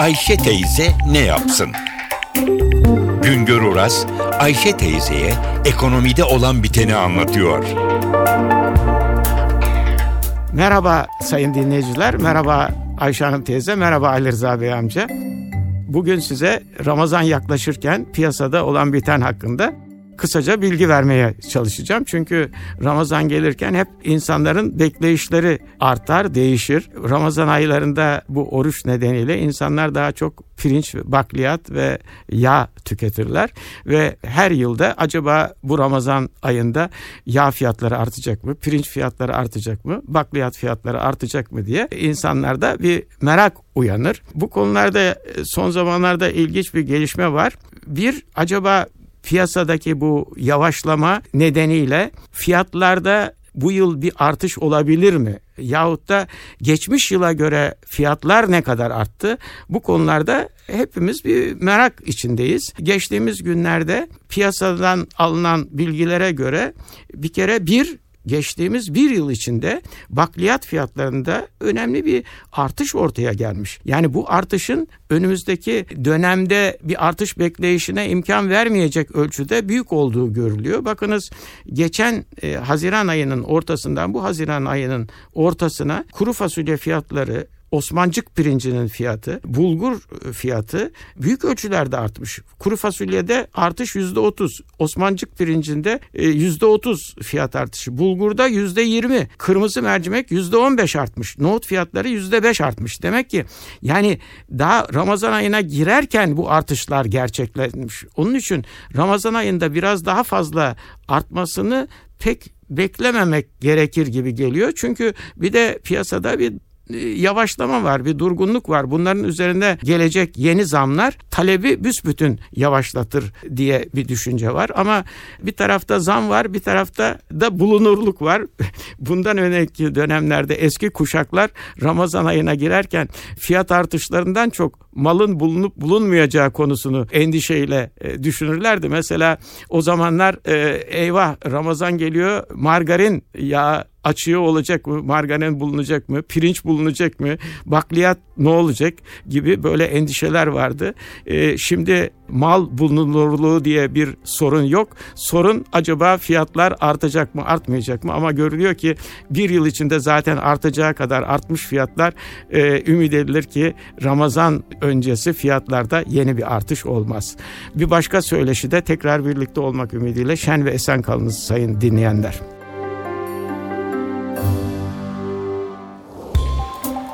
Ayşe teyze ne yapsın? Güngör Oras, Ayşe teyzeye ekonomide olan biteni anlatıyor. Merhaba sayın dinleyiciler, merhaba Ayşe Hanım teyze, merhaba Ali Rıza Bey amca. Bugün size Ramazan yaklaşırken piyasada olan biten hakkında kısaca bilgi vermeye çalışacağım. Çünkü Ramazan gelirken hep insanların bekleyişleri artar, değişir. Ramazan aylarında bu oruç nedeniyle insanlar daha çok pirinç, bakliyat ve yağ tüketirler ve her yılda acaba bu Ramazan ayında yağ fiyatları artacak mı, pirinç fiyatları artacak mı, bakliyat fiyatları artacak mı diye insanlarda bir merak uyanır. Bu konularda son zamanlarda ilginç bir gelişme var. Bir acaba piyasadaki bu yavaşlama nedeniyle fiyatlarda bu yıl bir artış olabilir mi? Yahut da geçmiş yıla göre fiyatlar ne kadar arttı? Bu konularda hepimiz bir merak içindeyiz. Geçtiğimiz günlerde piyasadan alınan bilgilere göre bir kere bir geçtiğimiz bir yıl içinde bakliyat fiyatlarında önemli bir artış ortaya gelmiş. Yani bu artışın önümüzdeki dönemde bir artış bekleyişine imkan vermeyecek ölçüde büyük olduğu görülüyor. Bakınız geçen e, Haziran ayının ortasından bu Haziran ayının ortasına kuru fasulye fiyatları Osmancık pirincinin fiyatı, bulgur fiyatı büyük ölçülerde artmış. Kuru fasulyede artış yüzde otuz, Osmancık pirincinde e, yüzde otuz fiyat artışı, bulgurda yüzde yirmi, kırmızı mercimek yüzde on beş artmış, nohut fiyatları yüzde beş artmış. Demek ki yani daha Ramazan ayına girerken bu artışlar gerçekleşmiş. Onun için Ramazan ayında biraz daha fazla artmasını pek beklememek gerekir gibi geliyor. Çünkü bir de piyasada bir yavaşlama var, bir durgunluk var. Bunların üzerinde gelecek yeni zamlar talebi büsbütün yavaşlatır diye bir düşünce var. Ama bir tarafta zam var, bir tarafta da bulunurluk var. Bundan önceki dönemlerde eski kuşaklar Ramazan ayına girerken fiyat artışlarından çok malın bulunup bulunmayacağı konusunu endişeyle e, düşünürlerdi. Mesela o zamanlar e, eyvah Ramazan geliyor margarin ya açığı olacak mı, margarin bulunacak mı, pirinç bulunacak mı, bakliyat ne olacak gibi böyle endişeler vardı. E, şimdi mal bulunurluğu diye bir sorun yok. Sorun acaba fiyatlar artacak mı, artmayacak mı? Ama görülüyor ki bir yıl içinde zaten artacağı kadar artmış fiyatlar e, ümit edilir ki Ramazan öncesi fiyatlarda yeni bir artış olmaz. Bir başka söyleşi de tekrar birlikte olmak ümidiyle şen ve esen kalınız sayın dinleyenler.